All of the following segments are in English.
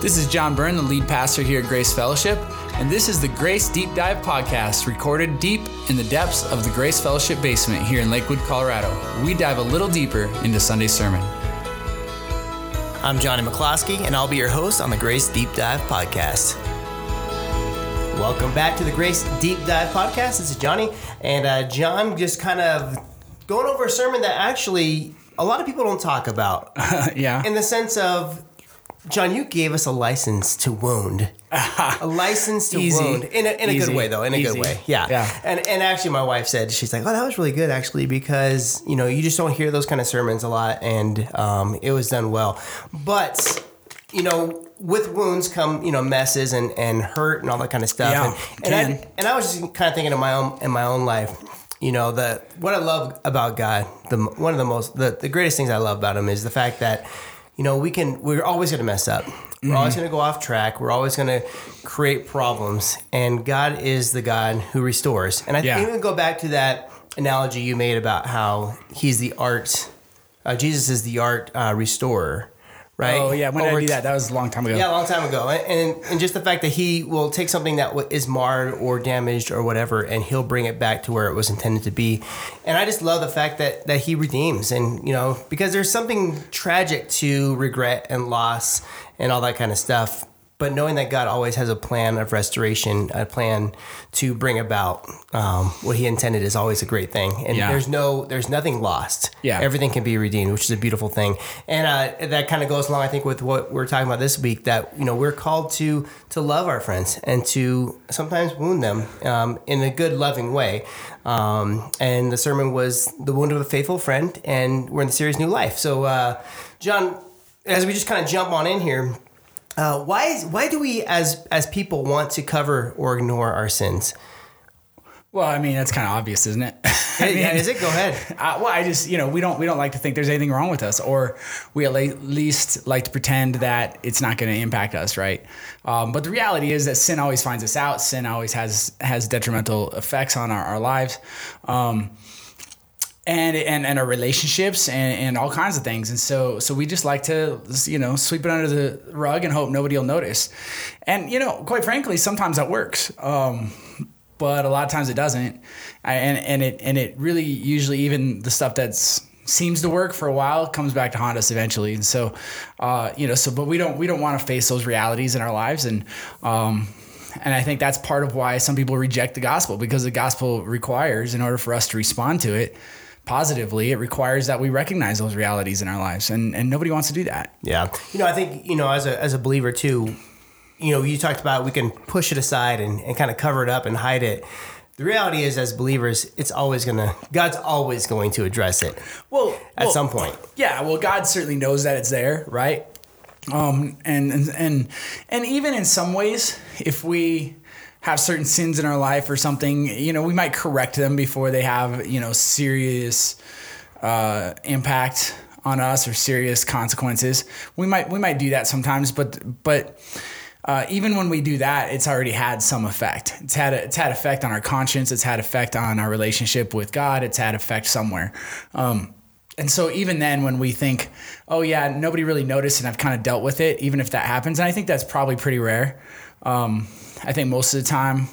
This is John Byrne, the lead pastor here at Grace Fellowship, and this is the Grace Deep Dive podcast, recorded deep in the depths of the Grace Fellowship basement here in Lakewood, Colorado. We dive a little deeper into Sunday's sermon. I'm Johnny McCloskey, and I'll be your host on the Grace Deep Dive podcast. Welcome back to the Grace Deep Dive podcast. This is Johnny, and uh, John just kind of going over a sermon that actually a lot of people don't talk about. yeah. In the sense of, John, you gave us a license to wound. a license to Easy. wound in a, in a Easy. good way though in a Easy. good way yeah Yeah. and and actually my wife said she's like oh that was really good actually because you know you just don't hear those kind of sermons a lot and um, it was done well but you know with wounds come you know messes and and hurt and all that kind of stuff Yeah, and, and. I and I was just kind of thinking of my own in my own life you know the what I love about God the one of the most the, the greatest things I love about him is the fact that you know we can we're always going to mess up. We're always Mm-hmm. going to go off track. We're always going to create problems. And God is the God who restores. And I Yeah. think we go back to that analogy you made about how he's the art uh, Jesus is the art uh, restorer right Oh, yeah. When did I do that? That was a long time ago. yeah, a long time ago, and, and and just the fact that he will take something that is marred or damaged or whatever, and he'll bring it back to where it was intended to be. And I just love the fact that that he redeems, and you know, because there's something tragic to regret and loss and all that kind of stuff. But knowing that God always has a plan of restoration, a plan to bring about um, what He intended, is always a great thing. And Yeah. there's no, there's nothing lost. Yeah. everything can be redeemed, which is a beautiful thing. And uh, that kind of goes along, I think, with what we're talking about this week. That you know we're called to to love our friends and to sometimes wound them um, in a good, loving way. Um, and the sermon was the wound of a faithful friend, and we're in the series New Life. So, uh, John, as we just kind of jump on in here. Uh, why is, why do we as as people want to cover or ignore our sins? Well, I mean, that's kind of obvious, isn't it? I yeah, is it? Go ahead. Uh, well, I just you know we don't we don't like to think there's anything wrong with us, or we at least like to pretend that it's not going to impact us, right? Um, but the reality is that sin always finds us out. Sin always has has detrimental effects on our, our lives. Um, and, and and our relationships and, and all kinds of things. And so so we just like to you know sweep it under the rug and hope nobody will notice. And you know quite frankly sometimes that works um, but a lot of times it doesn't. And and it and it really usually even the stuff that's seems to work for a while comes back to haunt us eventually. And so uh, you know so but we don't we don't want to face those realities in our lives. And um, and I think that's part of why some people reject the gospel because the gospel requires in order for us to respond to it positively it requires that we recognize those realities in our lives and and nobody wants to do that Yeah. You know, I think, you know, as a, as a believer too, you know, you talked about we can push it aside and, and kind of cover it up and hide it. The reality is, as believers, it's always going to, God's always going to address it well at well, some point. Yeah, well, God certainly knows that it's there, right? Um, and and and and even in some ways, if we have certain sins in our life or something, you know, we might correct them before they have you know serious uh, impact on us or serious consequences. We might we might do that sometimes, but but. Uh, even when we do that, it's already had some effect. It's had a, it's had effect on our conscience. It's had effect on our relationship with God. It's had effect somewhere. Um, and so even then, when we think, oh yeah, nobody really noticed, and I've kind of dealt with it, even if that happens, and I think that's probably pretty rare. Um, I think most of the time,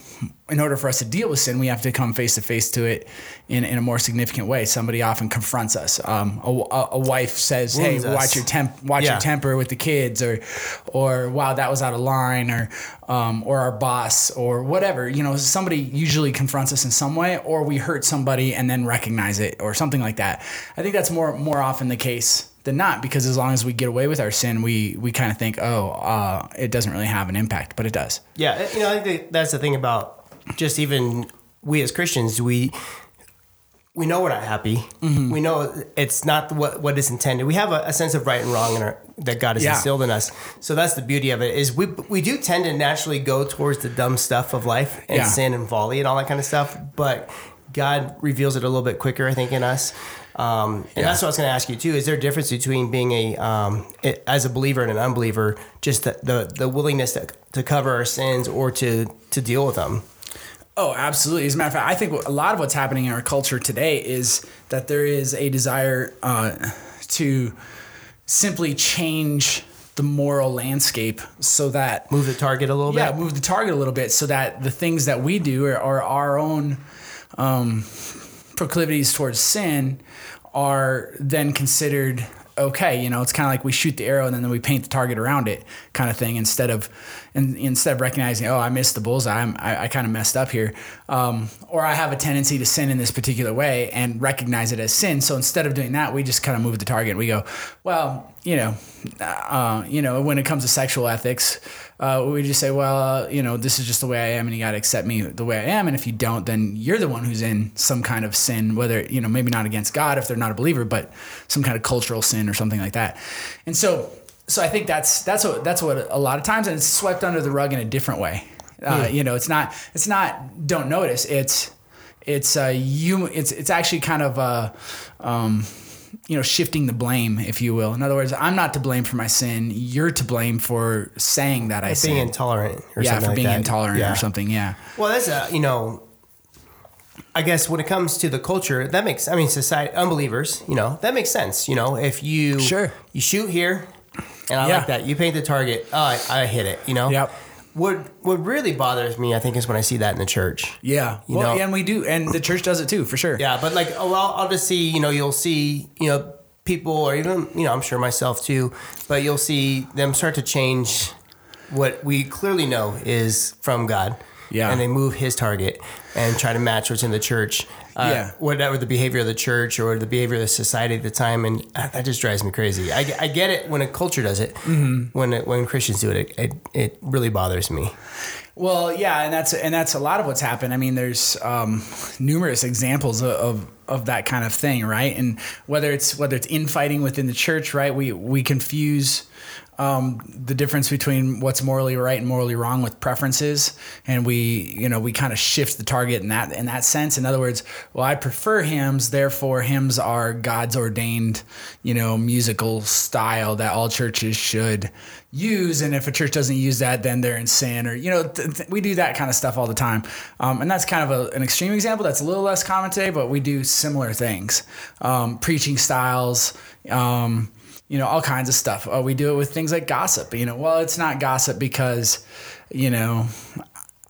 in order for us to deal with sin, we have to come face to face to it in, in a more significant way. Somebody often confronts us. Um, a, a, wife says, "Hey, us. watch your temp, watch Yeah. your temper with the kids," or, or "Wow, that was out of line," or, um, or our boss, or whatever. You know, somebody usually confronts us in some way, or we hurt somebody and then recognize it, or something like that. I think that's more more often the case than not, because as long as we get away with our sin, we we kind of think, oh, uh, it doesn't really have an impact, but it does. Yeah. You know, I think that's the thing about just even we as Christians, we, we know we're not happy. Mm-hmm. We know it's not what what is intended. We have a, a sense of right and wrong in our that God has Yeah. instilled in us. So that's the beauty of it. Is we we do tend to naturally go towards the dumb stuff of life and Yeah. sin and folly and all that kind of stuff. But God reveals it a little bit quicker, I think, in us. Um, and that's what I was going to ask you too. Is there a difference between being a um, it, as a believer and an unbeliever? Just the the, the willingness to, to cover our sins or to to deal with them. Oh, absolutely. As a matter of fact, I think a lot of what's happening in our culture today is that there is a desire uh, to simply change the moral landscape so that Move the target a little yeah, bit. move the target a little bit so that the things that we do are, are our own um, proclivities towards sin are then considered okay. You know, it's kind of like we shoot the arrow and then we paint the target around it, kind of thing. Instead of in, instead of recognizing, oh, I missed the bullseye, I'm, I, I kind of messed up here, um, or I have a tendency to sin in this particular way and recognize it as sin. So instead of doing that, we just kind of move the target. We go, well, you know, uh, you know, when it comes to sexual ethics, uh, we just say, well, you know, this is just the way I am, and you got to accept me the way I am. And if you don't, then you're the one who's in some kind of sin, whether you know, maybe not against God if they're not a believer, but some kind of cultural sin or something like that. And so, so I think that's that's what that's what a lot of times, and it's swept under the rug in a different way. Uh, You know, it's not it's not don't notice. It's it's uh, you. It's it's actually kind of uh, um, you know shifting the blame, if you will. In other words, I'm not to blame for my sin. You're to blame for saying that I Being intolerant or yeah, for like being that. intolerant Yeah. or something. Yeah. Well, that's a you know. I guess when it comes to the culture, that makes I mean society unbelievers, you know, that makes sense. You know, if you Sure. you shoot here, and I Yeah. like that. You paint the target. Oh, I, I hit it. You know. Yep. What what really bothers me, I think, is when I see that in the church. Yeah. You well, know- and we do, and the church does it too, for sure. Yeah, but like, oh, well, I'll just see, you know, you'll see, you know, people, or even, you know, I'm sure myself too, but you'll see them start to change what we clearly know is from God. Yeah. And they move his target and try to match what's in the church. Uh, Yeah. Whatever the behavior of the church or the behavior of the society at the time. And uh, that just drives me crazy. I, I get it when a culture does it. Mm-hmm. When it, when Christians do it, it, it, it really bothers me. Well, yeah, and that's and that's a lot of what's happened. I mean, there's um, numerous examples of, of of that kind of thing, right? And whether it's whether it's infighting within the church, right? We we confuse um, the difference between what's morally right and morally wrong with preferences, and we you know we kind of shift the target in that in that sense. In other words, well, I prefer hymns, therefore hymns are God's ordained, you know, musical style that all churches should use and if a church doesn't use that then they're in sin or you know th- th- we do that kind of stuff all the time um, and that's kind of a, an extreme example that's a little less common today but we do similar things um, preaching styles um, you know all kinds of stuff uh, we do it with things like gossip you know well it's not gossip because you know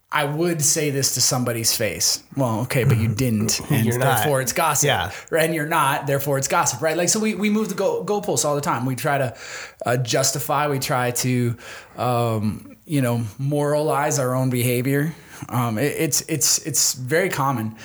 I would say this to somebody's face. Well, okay, but you didn't, and You're not. therefore it's gossip. Yeah. right. And you're not, therefore it's gossip, right? Like so, we, we move the goal, goalposts all the time. We try to uh, justify. We try to, um, you know, moralize our own behavior. Um, it, it's it's it's very common.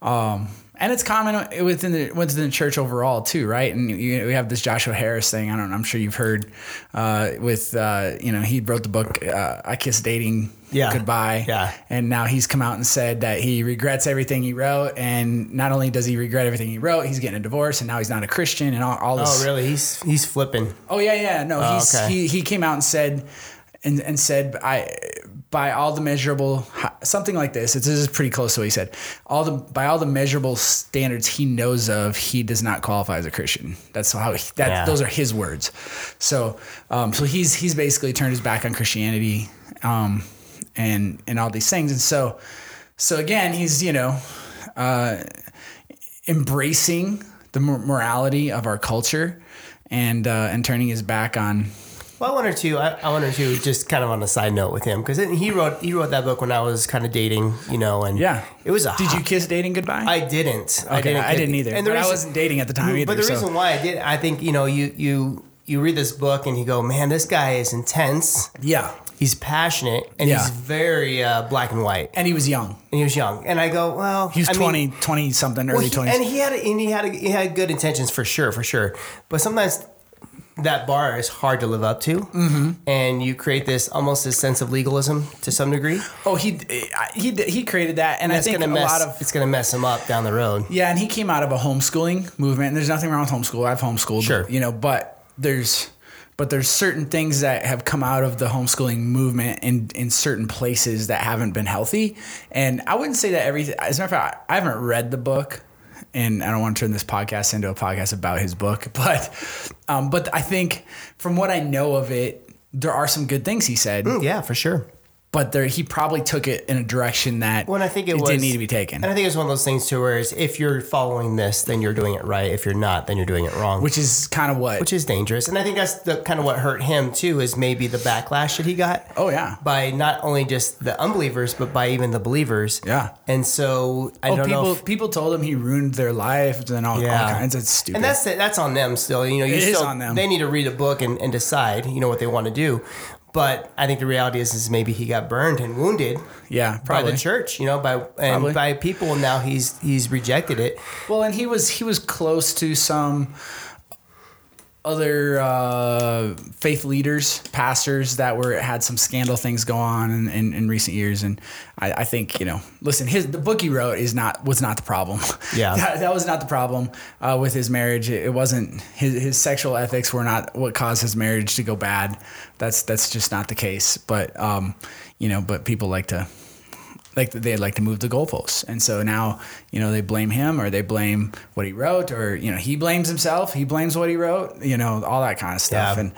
Um, and it's common within the within the church overall too, right? And you, we have this Joshua Harris thing. I don't. know, I'm sure you've heard. Uh, with uh, you know, he wrote the book uh, "I Kiss Dating Yeah. Goodbye." Yeah. And now he's come out and said that he regrets everything he wrote, and not only does he regret everything he wrote, he's getting a divorce, and now he's not a Christian, and all, all this. Oh, really? He's he's flipping. Oh yeah, yeah. No, Oh, he's okay. he he came out and said, and and said I by all the measurable something like this. It's, this is pretty close to what he said. All the by all the measurable standards he knows of, he does not qualify as a Christian. That's how he, that Yeah. those are his words. So um, so he's he's basically turned his back on Christianity, um, and and all these things. And so so again, he's you know. Uh, embracing the morality of our culture and uh, and turning his back on Well, I wonder too. I, I wonder too. Just kind of on a side note with him, because he wrote he wrote that book when I was kind of dating, you know, and yeah it was a. did you kiss dating goodbye I didn't. okay I didn't, either And but I wasn't dating at the time either But the so- reason why I did, I think you know, you you you read this book and you go, man, this guy is intense. yeah He's passionate and Yeah. he's very uh, black and white. and he was young And he was young. And I go, well, he was I mean, 20 20 something well, early he- 20s and he had and he had he had good intentions for sure, for sure. But sometimes that bar is hard to live up to, mm-hmm. and you create this almost this sense of legalism to some degree. oh he he he created that and I It's think gonna a mess. lot of it's gonna mess him up down the road. Yeah, and he came out of a homeschooling movement. And there's nothing wrong with homeschool. I've homeschooled, Sure. you know, but there's but there's certain things that have come out of the homeschooling movement in in certain places that haven't been healthy. And I wouldn't say that everything. As a matter of fact, I haven't read the book. And I don't want to turn this podcast into a podcast about his book, but, um, but I think from what I know of it, there are some good things he said Yeah, for sure. But there he probably took it in a direction that when I think it was- didn't need to be taken. And I think it's one of those things too, where it's, if you're following this, then you're doing it right. If you're not, then you're doing it wrong. which is kind of what which is dangerous. And I think that's the kind of what hurt him too is maybe the backlash that he got. Oh, yeah. by not only just the unbelievers but by even the believers. Yeah. and so I oh don't people know. If, people told him he ruined their life and all, all kinds of stupid. and that's that's on them still. You know, you It still on them. they need to read a book and, and decide. You know what they want to do. But I think the reality is, is maybe he got burned and wounded yeah, by the church. You know, by and Probably. by people. and Now he's he's rejected it. Well, and he was he was close to some other uh, faith leaders, pastors that were had some scandal things go on in, in, in recent years, and I, I think you know, listen, his the book he wrote is not was not the problem. Yeah. that, that was not the problem uh, with his marriage. It, it wasn't his his sexual ethics were not what caused his marriage to go bad. That's that's just not the case. But um, you know, but people like to like they'd like to move the goalposts. And so now, you know, they blame him or they blame what he wrote or, you know, he blames himself, he blames what he wrote, you know, all that kind of stuff. Yeah. And,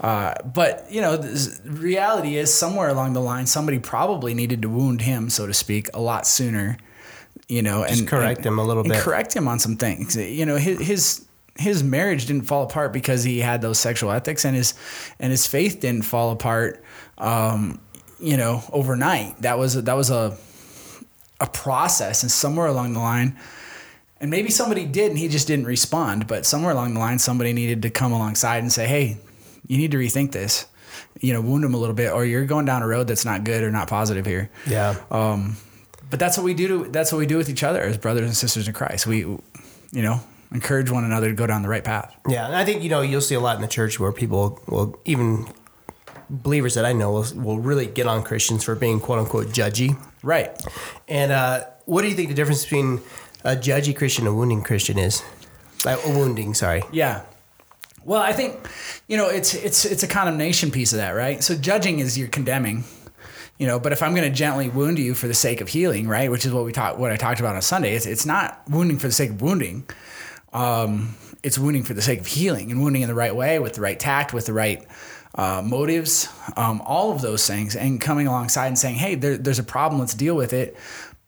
uh, but, you know, the reality is somewhere along the line, somebody probably needed to wound him, so to speak, a lot sooner, you know, and correct and- him a little bit. correct him on some things. You know, his, his, his marriage didn't fall apart because he had those sexual ethics and his, and his faith didn't fall apart. Um, you know, overnight. That was a, that was a a process, and somewhere along the line, and maybe somebody did, and he just didn't respond. But somewhere along the line, somebody needed to come alongside and say, "Hey, you need to rethink this." You know, wound him a little bit, or you're going down a road that's not good or not positive here. Yeah. Um, but that's what we do. To, that's what we do with each other as brothers and sisters in Christ. We, you know, encourage one another to go down the right path. Yeah, and I think you know you'll see a lot in the church where people will even believers that I know will, will really get on Christians for being quote unquote judgy. Right. And uh, what do you think the difference between a judgy Christian and a wounding Christian is? Like a wounding, sorry. Yeah. Well, I think you know it's it's it's a condemnation piece of that, right? So judging is you're condemning, you know. But if I'm going to gently wound you for the sake of healing, right, which is what we talked what I talked about on Sunday, it's it's not wounding for the sake of wounding. Um, it's wounding for the sake of healing and wounding in the right way with the right tact, with the right uh, motives, um, all of those things, and coming alongside and saying, "Hey, there, there's a problem. Let's deal with it."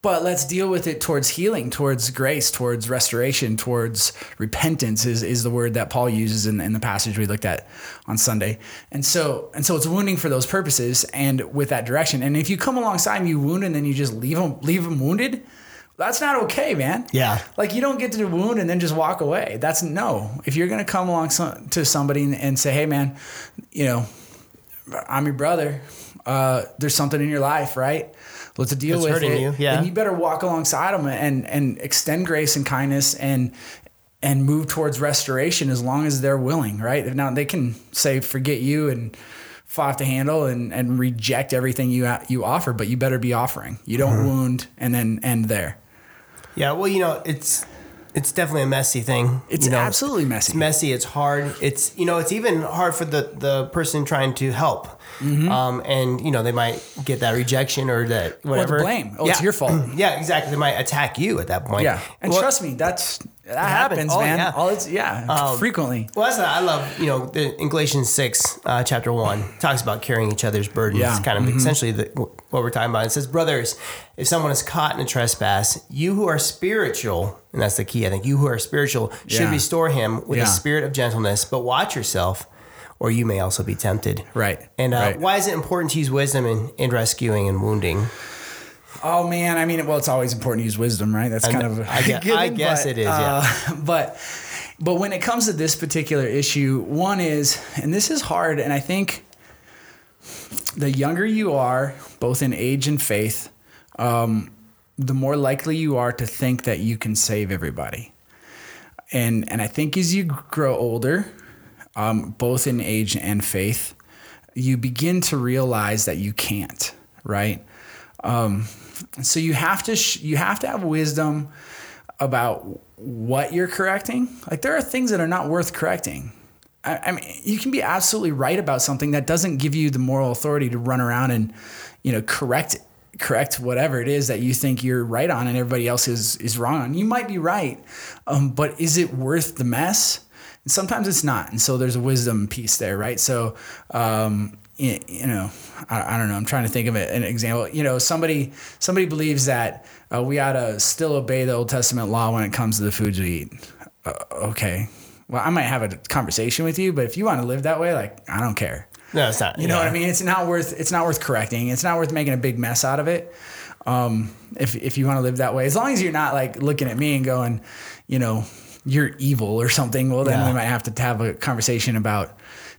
But let's deal with it towards healing, towards grace, towards restoration, towards repentance is, is the word that Paul uses in, in the passage we looked at on Sunday. And so and so it's wounding for those purposes and with that direction. And if you come alongside and you wound and then you just leave them leave them wounded, that's not okay, man. Yeah. Like you don't get to wound and then just walk away. That's no. If you're gonna come along some, to somebody and, and say, "Hey, man, you know, I'm your brother. Uh, there's something in your life, right? Let's deal That's with hurting it." you, yeah. Then you better walk alongside them and and extend grace and kindness and and move towards restoration as long as they're willing, right? Now they can say, "Forget you," and off the handle and, and reject everything you you offer, but you better be offering. You don't Mm-hmm. wound and then end there. Yeah, well, you know, it's it's definitely a messy thing. It's you know, absolutely messy. It's messy. It's hard. It's you know, it's even hard for the the person trying to help. Mm-hmm. Um, and you know, they might get that rejection or that whatever blame. Oh, it's your fault. Yeah, exactly. They might attack you at that point. Yeah, and Well- trust me, that's that happens. happens, Oh, man. yeah. All it's yeah, frequently. Well, that's what I love. You know, the, in Galatians six, uh, chapter one, talks about carrying each other's burdens. Yeah. kind of essentially the, what we're talking about. It says, "Brothers, if someone is caught in a trespass, you who are spiritual, and that's the key. I think you who are spiritual should Yeah. restore him with Yeah. a spirit of gentleness. But watch yourself, or you may also be tempted." Right. And uh, Right. why is it important to use wisdom in, in rescuing and wounding? Oh man, I mean, well, it's always important to use wisdom, right? That's kind of a I gue- I guess but, it is, yeah. uh, but but when it comes to this particular issue, one is, and this is hard, and I think the younger you are, both in age and faith, um, the more likely you are to think that you can save everybody. And and I think as you grow older, um, both in age and faith, you begin to realize that you can't, right? Um, so you have to sh- you have to have wisdom about what you're correcting. Like there are things that are not worth correcting. I, I mean, you can be absolutely right about something that doesn't give you the moral authority to run around and, you know, correct correct whatever it is that you think you're right on and everybody else is is wrong on. You might be right, um, but is it worth the mess? And sometimes it's not. And so there's a wisdom piece there, right? So, um, you know, I, I don't know. I'm trying to think of an example. You know, somebody somebody believes that uh, we ought to still obey the Old Testament law when it comes to the foods we eat. Uh, okay, well, I might have a conversation with you, but if you want to live that way, like I don't care. No, it's not. You know what I mean? It's not worth it's not worth correcting. It's not worth making a big mess out of it. Um, if if you want to live that way, as long as you're not like looking at me and going, you know, you're evil or something. Well, then Yeah. we might have to have a conversation about.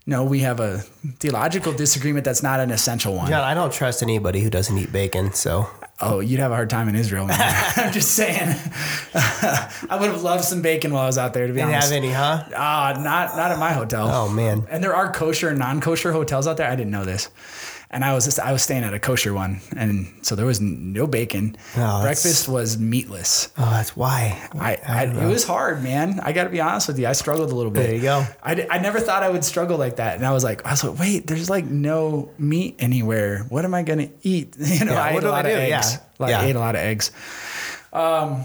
No, we have a theological disagreement that's not an essential one. John, I don't trust anybody who doesn't eat bacon. So Oh, you'd have a hard time in Israel, man. I'm just saying. I would have loved some bacon while I was out there, to be didn't honest. have any, huh? Ah, not not at my hotel. Oh man. And there are kosher and non-kosher hotels out there. I didn't know this. And I was just I was staying at a kosher one, and so there was no bacon. Oh, Breakfast was meatless. Oh, that's why. I, I it was hard, man. I got to be honest with you. I struggled a little bit. There you go. I, I never thought I would struggle like that, and I was like, I was like, wait, there's like no meat anywhere. What am I gonna eat? You know, Yeah, I ate a I lot of eggs. Yeah. Like, Yeah. I ate a lot of eggs. Um,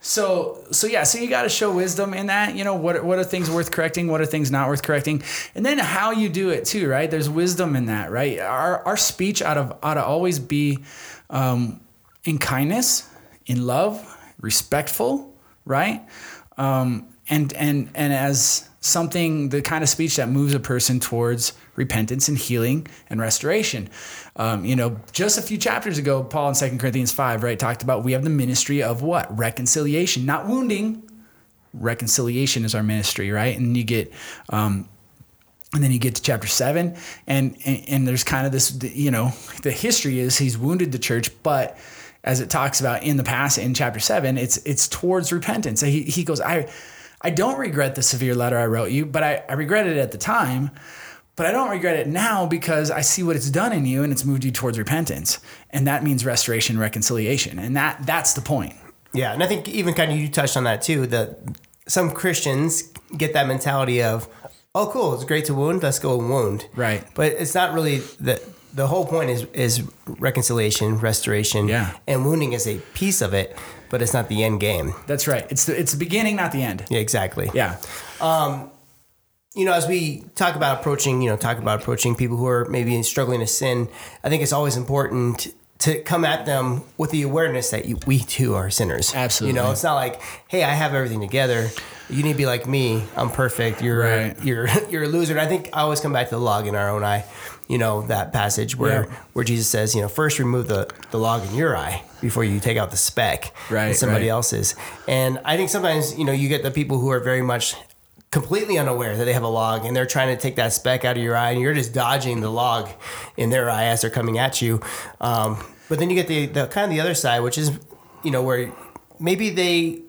so so yeah, so you got to show wisdom in that. You know what what are things worth correcting? What are things not worth correcting? And then how you do it too, right? There's wisdom in that, right? Our our speech ought to ought to always be um, in kindness, in love, respectful, right? Um, and and and as something, the kind of speech that moves a person towards repentance and healing and restoration. Um, you know, just a few chapters ago, Paul in 2 Corinthians 5, right, talked about we have the ministry of what? Reconciliation, not wounding. Reconciliation is our ministry, right? And you get um, and then you get to chapter seven, and, and and there's kind of this, you know, the history is he's wounded the church, but as it talks about in the past in chapter seven, it's it's towards repentance. He he goes, I I don't regret the severe letter I wrote you, but I, I regretted it at the time, but I don't regret it now because I see what it's done in you and it's moved you towards repentance. And that means restoration, reconciliation. And that that's the point. Yeah, and I think even kind of you touched on that too. That some Christians get that mentality of, "Oh, cool, it's great to wound. Let's go and wound." Right. But it's not really the the whole point is is reconciliation, restoration, Yeah. and wounding is a piece of it, but it's not the end game. That's right. It's the it's the beginning, not the end. Yeah, exactly. Yeah. Um, you know, as we talk about approaching, you know, talk about approaching people who are maybe struggling to sin, I think it's always important to come at them with the awareness that you, we too are sinners. Absolutely. You know, it's not like, hey, I have everything together. You need to be like me. I'm perfect. You're Right. you're you're a loser. And I think I always come back to the log in our own eye. You know that passage where Yeah. where Jesus says, you know, first remove the the log in your eye before you take out the speck Right, in somebody right. else's. And I think sometimes you know you get the people who are very much completely unaware that they have a log and they're trying to take that speck out of your eye and you're just dodging the log in their eye as they're coming at you. Um, but then you get the, the kind of the other side, which is, you know, where maybe they,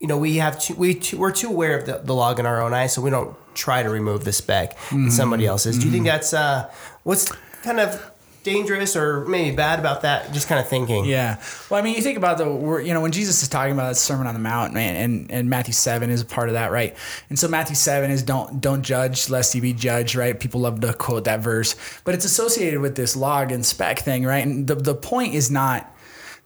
you know, we have too, we too, we're too aware of the, the log in our own eye, so we don't try to remove the speck in somebody else's. Do you think that's uh, what's kind of dangerous or maybe bad about that? Just kind of thinking. Yeah. Well, I mean, you think about the, we're- you know, when Jesus is talking about the Sermon on the Mount, man, and, and Matthew 7 is a part of that, right? And so Matthew 7 is don't, don't judge lest you be judged, right? People love to quote that verse, but it's associated with this log and speck thing, right? And the, the point is not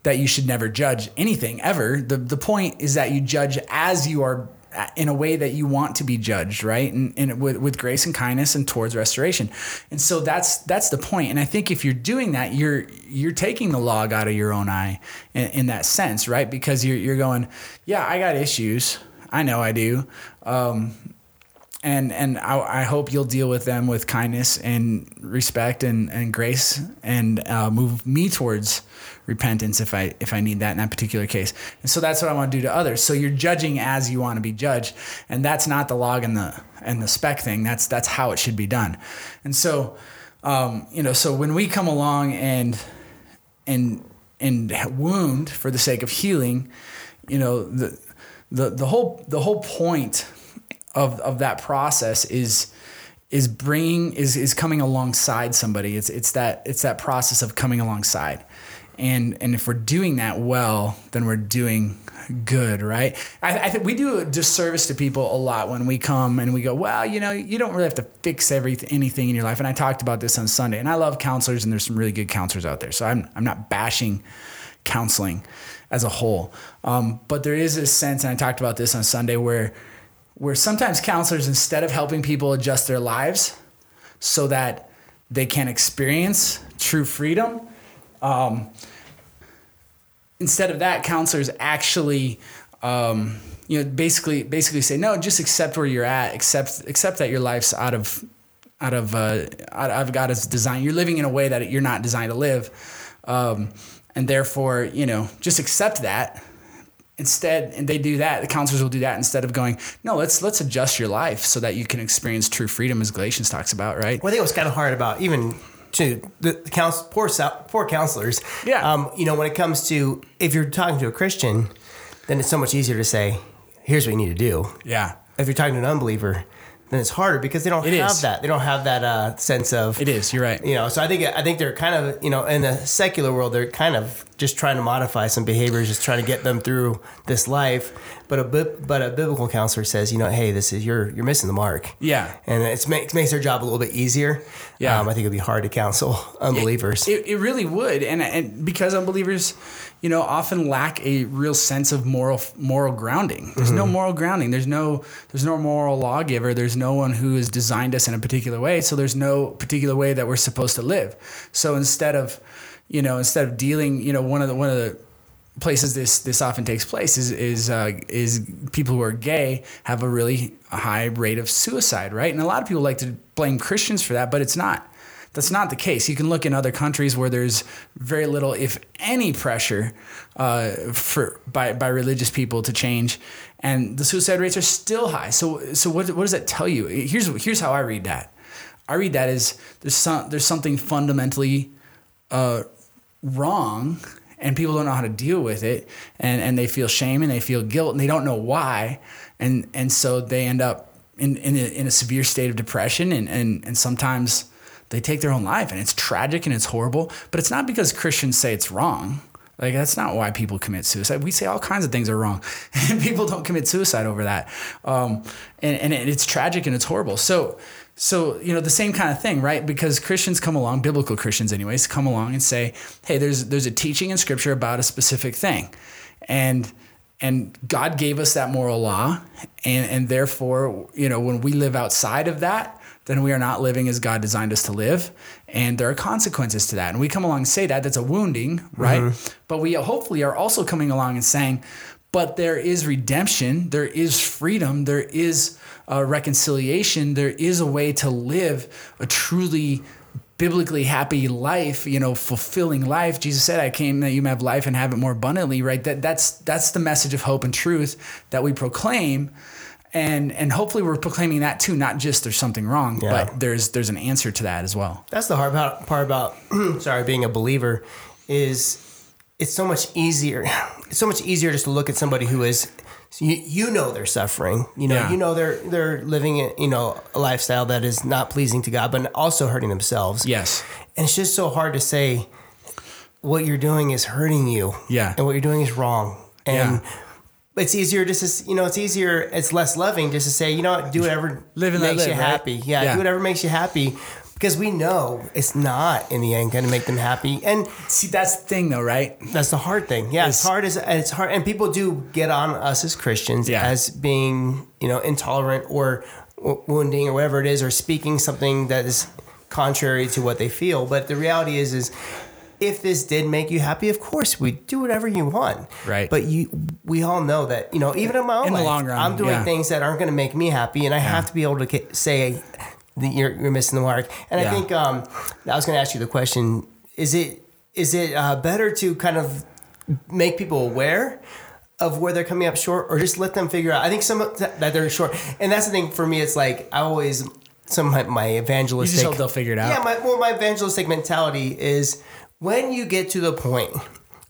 that you should never judge anything ever. The, the point is that you judge as you are in a way that you want to be judged, right? And, and with, with grace and kindness and towards restoration. And so that's that's the point. And I think if you're doing that, you're you're taking the log out of your own eye in, in that sense, right? Because you're you're going, yeah, I got issues. I know I do. Um, and and I, I hope you'll deal with them with kindness and respect and, and grace and uh, move me towards repentance if I if I need that in that particular case. And so that's what I want to do to others. So you're judging as you want to be judged, and that's not the log and the and the speck thing. That's that's how it should be done. And so, um, you know, so when we come along and and and wound for the sake of healing, you know, the the the whole the whole point of of that process is is bringing is is coming alongside somebody. It's it's that it's that process of coming alongside. And and if we're doing that well, then we're doing good, right? I, I think we do a disservice to people a lot when we come and we go, well, you know, you don't really have to fix everything anything in your life. And I talked about this on Sunday, and I love counselors, and there's some really good counselors out there. So I'm I'm not bashing counseling as a whole, um, but there is a sense, and I talked about this on Sunday, where where sometimes counselors instead of helping people adjust their lives so that they can experience true freedom. Um, instead of that, counselors actually, um, you know, basically basically say no, just accept where you're at, accept accept that your life's out of out of uh, out of God's design. You're living in a way that you're not designed to live, um, and therefore, you know, just accept that. Instead, and they do that. The counselors will do that instead of going, no, let's let's adjust your life so that you can experience true freedom, as Galatians talks about, right? Well, I think it was kind of hard about even to the, the counsel, poor poor counselors. Yeah. Um, you know, when it comes to if you're talking to a Christian, then it's so much easier to say, "Here's what you need to do." Yeah. If you're talking to an unbeliever, then it's harder because they don't It have is. that. They don't have that uh, sense of It is. You're right. You know, so I think I think they're kind of you know in the secular world they're kind of just trying to modify some behaviors, just trying to get them through this life. But a but a biblical counselor says, you know, hey, this is you're you're missing the mark. Yeah. and it's makes makes their job a little bit easier. Yeah. um, I think it'd be hard to counsel unbelievers. It, it really would, and and because unbelievers, you know, often lack a real sense of moral moral grounding. There's no moral grounding. There's no there's no moral lawgiver. There's no one who has designed us in a particular way. So there's no particular way that we're supposed to live. So instead of, you know, instead of dealing, you know, one of the one of the places this this often takes place is is uh, is people who are gay have a really high rate of suicide, right? And a lot of people like to blame Christians for that, but it's not. That's not the case. You can look in other countries where there's very little, if any, pressure uh, for by by religious people to change, and the suicide rates are still high. So so what what does that tell you? Here's here's how I read that. I read that as there's some there's something fundamentally uh, wrong and people don't know how to deal with it and, and they feel shame and they feel guilt and they don't know why and and so they end up in, in, a, in a severe state of depression and, and, and sometimes they take their own life and it's tragic and it's horrible but it's not because christians say it's wrong like that's not why people commit suicide. We say all kinds of things are wrong, and people don't commit suicide over that. Um, and and it's tragic and it's horrible. So so you know the same kind of thing, right? Because Christians come along, biblical Christians, anyways, come along and say, hey, there's there's a teaching in Scripture about a specific thing, and and God gave us that moral law, and and therefore you know when we live outside of that then we are not living as God designed us to live. And there are consequences to that. And we come along and say that, that's a wounding, right? But we hopefully are also coming along and saying, but there is redemption, there is freedom, there is uh, reconciliation, there is a way to live a truly biblically happy life, you know, fulfilling life. Jesus said, "I came that you may have life and have it more abundantly." Right? That that's that's the message of hope and truth that we proclaim, and and hopefully we're proclaiming that too. Not just there's something wrong, Yeah. but there's there's an answer to that as well. That's the hard part, part about sorry being a believer is it's so much easier. It's so much easier just to look at somebody who is you, you know they're suffering. You know Yeah. you know they're they're living a, you know a lifestyle that is not pleasing to God, but also hurting themselves. Yes. And it's just so hard to say what you're doing is hurting you. Yeah. And what you're doing is wrong. And Yeah. It's easier just to, you know, it's easier, it's less loving just to say, you know what, do whatever Live makes you right? happy. Yeah, Yeah. Do whatever makes you happy. Because we know it's not in the end going to make them happy. And See, that's the thing, though, right? that's the hard thing. Yeah, it's, It's- hard as it's hard, and people do get on us as Christians Yeah. as being you know intolerant or w- wounding or whatever it is, or speaking something that is contrary to what they feel. But the reality is, is if this did make you happy, of course we do whatever you want. Right. But you, we all know that you know even in my own In the life, long run, I'm doing yeah. things that aren't going to make me happy, and I have to be able to say that you're, you're missing the mark. And Yeah. I think um, I was going to ask you the question: Is it is it uh, better to kind of make people aware of where they're coming up short, or just let them figure out? I think some of that they're short, and that's the thing for me. It's like I always some of my, my evangelistic. hope they'll figure it out. Yeah, my well, my evangelistic mentality is when you get to the point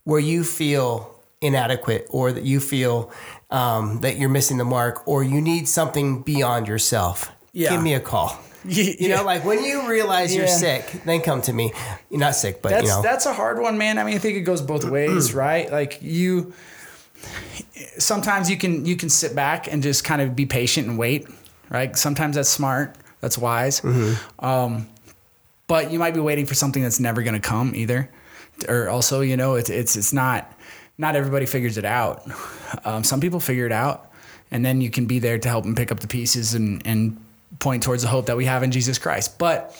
where you feel inadequate, or that you feel um, that you're missing the mark, or you need something beyond yourself. Yeah. Give me a call. You Yeah. know, like when you realize you're sick, then come to me. You're not sick, but That's you know. that's a hard one, man. I mean, I think it goes both ways, right? Like you sometimes you can you can sit back and just kind of be patient and wait, right? Sometimes that's smart, that's wise. Um, but you might be waiting for something that's never going to come either. Or also, you know, it's it's it's not not everybody figures it out. Um, some people figure it out, and then you can be there to help them pick up the pieces and and point towards the hope that we have in Jesus Christ. But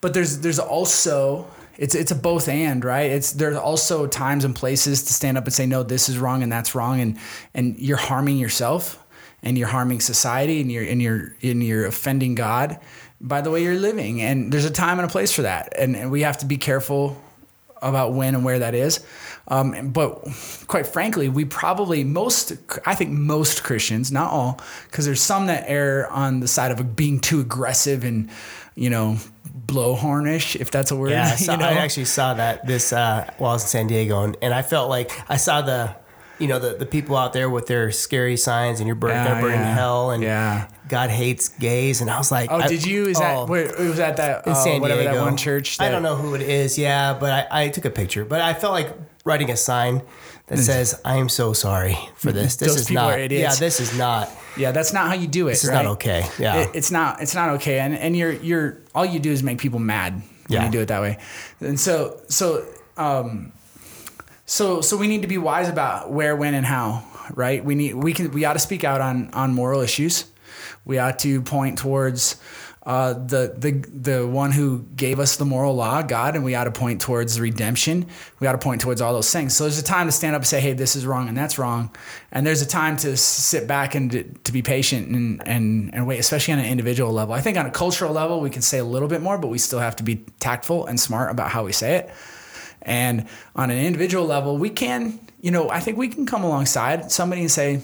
but there's there's also it's it's a both and right it's there's also times and places to stand up and say no this is wrong and that's wrong and and you're harming yourself and you're harming society and you're and you're and you're offending god by the way you're living and there's a time and a place for that and, and we have to be careful about when and where that is um, but quite frankly we probably most i think most christians not all because there's some that err on the side of being too aggressive and you know blowhornish, if that's a word. Yeah, I, saw, you know? I actually saw that this uh, while I was in San Diego, and, and I felt like I saw the, you know, the, the people out there with their scary signs, and you're burn, Yeah, yeah. hell, and Yeah. God hates gays, and I was like, Oh, I- did you? Is oh, that where it was at that in uh, San whatever Diego? that one church? I don't know who it is, yeah, but I, I took a picture, but I felt like writing a sign that says, "I am so sorry for this. This is not. Yeah, this is not. Yeah, that's not how you do it. This is right? not okay. Yeah, It- it's not. It's not okay. And and you're you're all you do is make people mad when Yeah. you do it that way. And so so um so so we need to be wise about where, when, and how. Right? We need we can we ought to speak out on on moral issues. We ought to point towards uh, the the the one who gave us the moral law, God, and we ought to point towards redemption. We ought to point towards all those things. So there's a time to stand up and say, "Hey, this is wrong and that's wrong," and there's a time to sit back and to, to be patient and, and and wait, especially on an individual level. I think on a cultural level, we can say a little bit more, but we still have to be tactful and smart about how we say it. And on an individual level, we can, you know, I think we can come alongside somebody and say,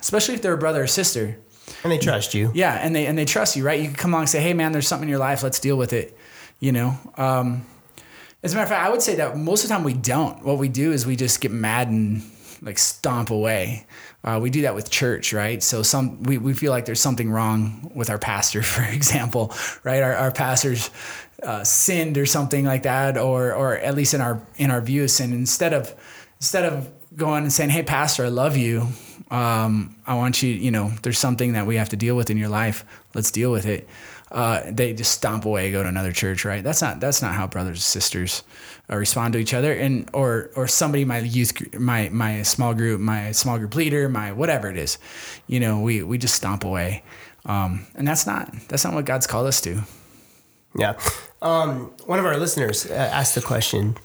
especially if they're a brother or sister, and they trust you. yeah, and they and they trust you, right? You can come along and say, "Hey, man, there's something in your life. Let's deal with it." You know. Um, as a matter of fact, I would say that most of the time we don't. What we do is we just get mad and like stomp away. Uh, we do that with church, right? So some we, we feel like there's something wrong with our pastor, for example, right? Our, our pastors uh, sinned or something like that, or or at least in our in our view of sin. Instead of instead of going and saying, "Hey, pastor, I love you. Um, I want you. You know, there's something that we have to deal with in your life. Let's deal with it." Uh, they just stomp away, go to another church, right? That's not that's not how brothers and sisters uh, respond to each other, and or or somebody, my youth, my my small group, my small group leader, my whatever it is, you know, we we just stomp away, um, and that's not that's not what God's called us to. Yeah. Um, one of our listeners uh, asked the question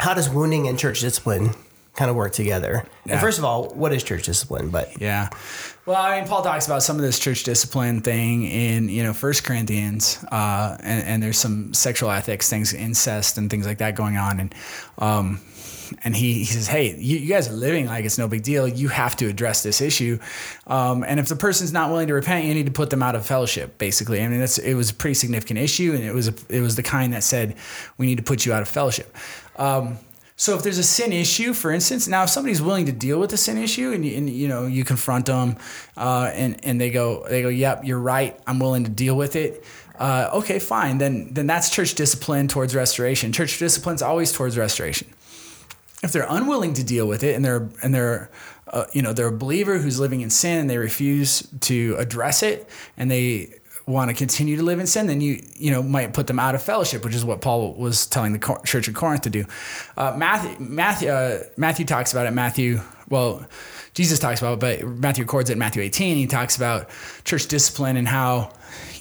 How does wounding and church discipline kind of work together? Yeah. And first of all, what is church discipline? But Yeah. Well, I mean, Paul talks about some of this church discipline thing in, you know, First Corinthians, uh, and, and there's some sexual ethics things, incest and things like that going on. And, um, and he, he says, hey, you, you guys are living like it's no big deal. You have to address this issue. Um, and if the person's not willing to repent, you need to put them out of fellowship, basically. I mean, that's, it was a pretty significant issue. And it was, a, it was the kind that said, we need to put you out of fellowship. Um, so if there's a sin issue, for instance, now if somebody's willing to deal with the sin issue and, you- and you know you confront them, uh, and and they go they go, yep, you're right, I'm willing to deal with it. Uh, okay, fine. Then then that's church discipline towards restoration. Church discipline's always towards restoration. If they're unwilling to deal with it and they're and they're uh, you know they're a believer who's living in sin and they refuse to address it and they want to continue to live in sin, then you you know might put them out of fellowship, which is what Paul was telling the church of Corinth to do. Uh, Matthew Matthew uh, Matthew talks about it. Matthew, well, Jesus talks about it, but Matthew records it in Matthew 18. He talks about church discipline and how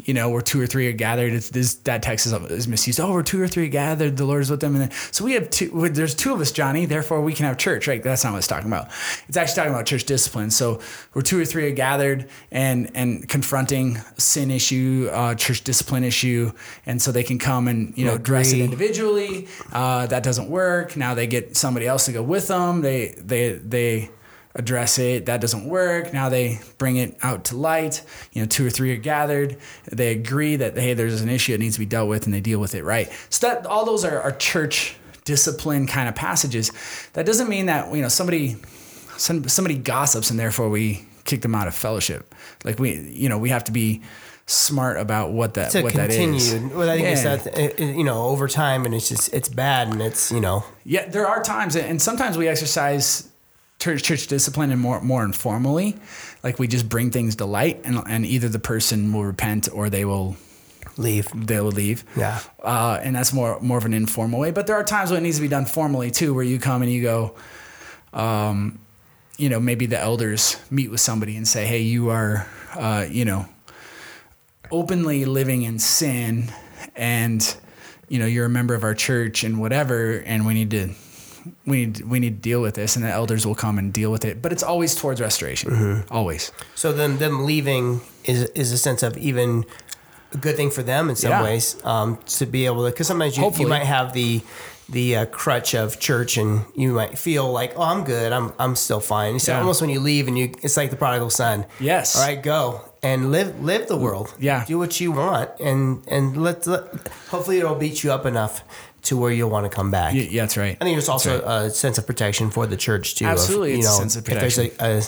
you know where two or three are gathered. It's this that text is, is misused. Oh, where two or three are gathered, the Lord is with them. And then, so we have two. There's two of us, Johnny. Therefore, we can have church. Right? That's not what it's talking about. It's actually talking about church discipline. So where two or three are gathered and and confronting sin issue, uh, church discipline issue, and so they can come and you know address it individually. Uh, that doesn't work. Now they get somebody else to go with them. They they they address it. That doesn't work. Now they bring it out to light. You know, two or three are gathered. They agree that hey, there's an issue that needs to be dealt with, and they deal with it right. So that all those are, are church discipline kind of passages. That doesn't mean that you know somebody some, somebody gossips and therefore we kick them out of fellowship. Like we you know we have to be smart about what that to what that continue, is. well, I think it's Yeah. that, uh, you know, over time and it's just, it's bad and it's, you know, Yeah, there are times, and sometimes we exercise church, church discipline and more more informally, like we just bring things to light, and and either the person will repent or they will leave. they will leave. Yeah. uh, and that's more more of an informal way. But there are times when it needs to be done formally too, where you come and you go, um, you know, maybe the elders meet with somebody and say, hey, you are, uh, you know, openly living in sin and you know you're a member of our church and whatever, and we need to we need we need to deal with this, and the elders will come and deal with it. But it's always towards restoration, Mm-hmm. always. So then them leaving is is a sense of even a good thing for them in some Yeah. ways um, to be able to because sometimes you, you might have the the uh, crutch of church and you might feel like oh I'm good I'm I'm still fine. So Yeah. almost when you leave and you it's like the prodigal son. Yes. All right, go and live live the world. Yeah. Do what you want and and let, let hopefully it'll beat you up enough to where you'll want to come back. Yeah, that's right. I think there's also a sense of protection for the church too. Absolutely, of, you know, sense of if there's a, a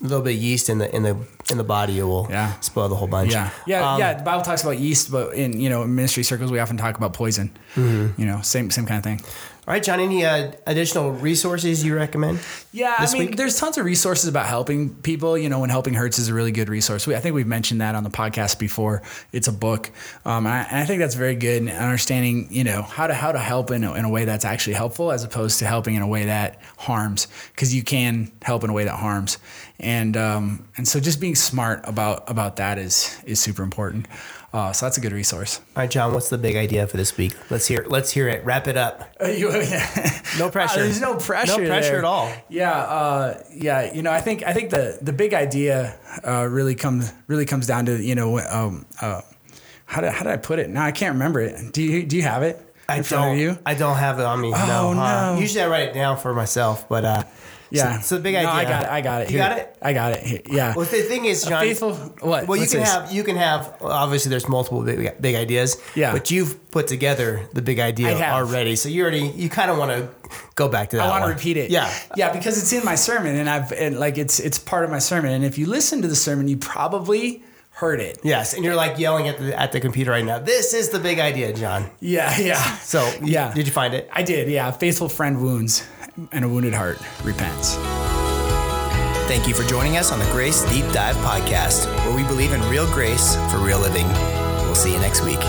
little bit of yeast in the in the in the body, it will Yeah. spoil the whole bunch. Yeah, yeah, Um, yeah. The Bible talks about yeast, but in you know ministry circles, we often talk about poison. Mm-hmm. You know, same same kind of thing. All right, John. Any uh, additional resources you recommend? Yeah, I mean, week? there's tons of resources about helping people. You know, when helping hurts is a really good resource. We, I think we've mentioned that on the podcast before. It's a book, um, and, I, and I think that's very good. And understanding, you know, how to how to help in a, in a way that's actually helpful, as opposed to helping in a way that harms, because you can help in a way that harms. And um, and so just being smart about about that is is super important. Uh, so that's a good resource. All right, John. What's the big idea for this week? Let's hear. Let's hear it. Wrap it up. No pressure. Uh, there's no pressure. No pressure there. at all. Yeah, uh, yeah. You know, I think I think the the big idea uh, really comes really comes down to you know um, uh, how did how did I put it? Now I can't remember it. Do you do you have it? I in front of don't. you? I don't have it on me. no, Oh, huh? no. Usually I write it down for myself, but uh, Yeah, So, so the big No, idea. I got it. I got it. You Here. got it. I got it. Here. Yeah. Well, the thing is, John. faithful. What? Well, you What's can this? have you can have obviously there's multiple big, big ideas. Yeah. But you've put together the big idea already, so you already you kind of want to go back to that. I want to repeat it. Yeah. yeah, because it's in my sermon, and I've and like it's it's part of my sermon. And if you listen to the sermon, you probably heard it. Yes, and you're like yelling at the at the computer right now. This is the big idea, John. Yeah, yeah. So Yeah. did you find it? I did. Yeah, faithful friend wounds, and a wounded heart repents. Thank you for joining us on the Grace Deep Dive podcast, where we believe in real grace for real living. We'll see you next week.